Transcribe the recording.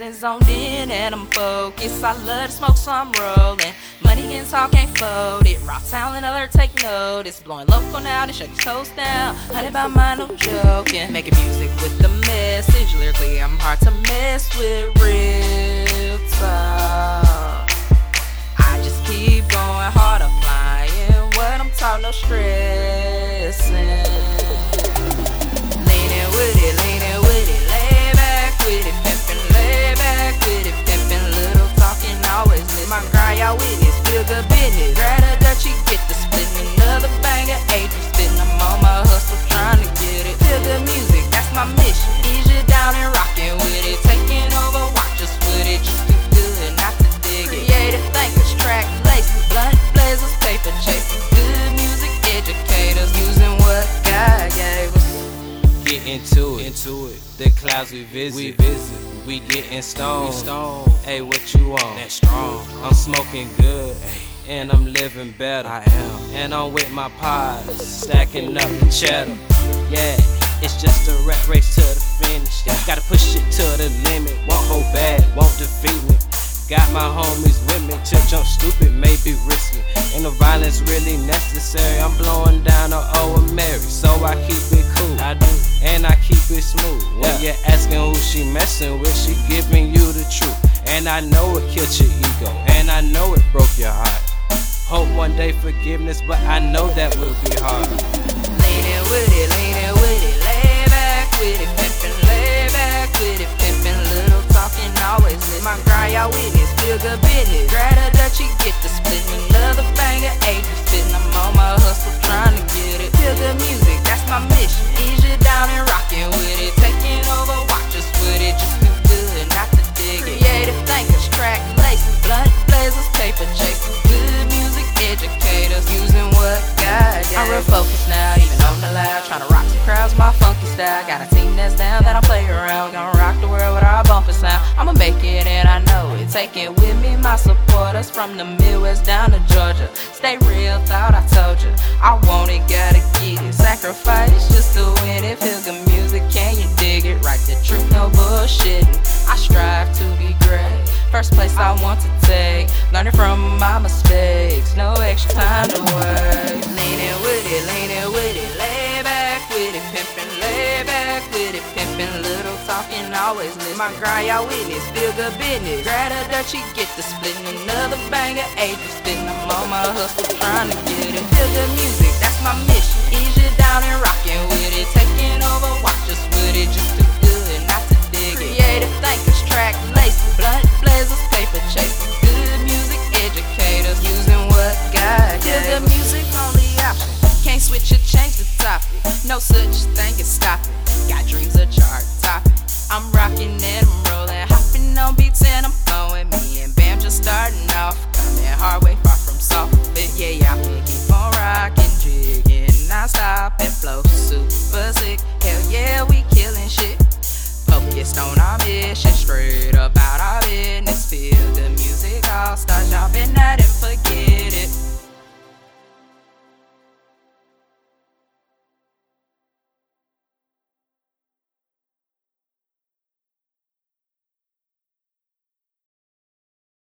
and zoned in and I'm focused. I love to smoke, so I'm rolling. Money and talk ain't it. Raw talent alert, take notice. Blowing local now to shut your toes down. Honey by mine, no joking. Making music with the message. Lyrically, I'm hard to mess with. Real talk. I just keep going hard, applying what I'm taught, no stressing. Good business. Grab a Dutchie, get the splitting, another banger, Adrian spitting. I'm on my hustle, trying to get it. Feel good music, that's my mission. Ease you down and rockin' with it, taking over, watch us with it, just too good not to dig it. Creative thinkers, track laces, blunt blazers, paper chasers, good music educators, using what God gave us. Get into it, into it. The clouds we visit, we visit. We getting stoned, we stoned. Hey, what you want? That strong. I'm smoking good, and I'm living better. I am, and I'm with my pies, stacking up the cheddar. Yeah, it's just a rat race to the finish. Yeah. Gotta push it to the limit. Won't hold back, won't defeat me. Got my homies with me to jump stupid, maybe risky. Ain't no violence really necessary. I'm blowing down on O and Mary, so I keep it cool. I do, and I keep it smooth. When you're asking who she messing with, she giving you the truth. And I know it kills your ego, and I know it broke your heart. Hope one day forgiveness, but I know that will be hard. Leaning with it, leaning crowds, my funky style. Got a team that's down that I play around, gonna rock the world with our bumper sound. I'ma make it and I know it. Take it with me, my supporters from the Midwest down to Georgia. Stay real, thought I told you. I want it, gotta get it. Sacrifice just to win it. Feel good music, can you dig it? Write the truth, no bullshitting. I strive to be great. First place I want to take. Learning from my mistakes. No extra time to waste. Always lit. My grind, y'all witness. Feel good business. Grab Dutchie, get the splitting. Another banger, Adrian spitting. I'm on my hustle, trying to get it. Feel good music, that's my mission. Ease you down and rockin' with it. Taking over, watch us with it. Just too good not to dig it. Creative thinkers, track laces, blunt blazers, paper chasers. Good music educators, using what God gave. Feel good music, only option. Can't switch or change the topic. No such thing as stopping. I'm rocking and I'm rolling, hopping on beats and I'm flowing. Me and Bam just starting off, coming hard way far from soft. But yeah, y'all can keep on rocking, jigging, not stopping, flow super sick. Hell yeah, we killing shit. Focused on our mission, straight up out our business. Feel the music all start jumping.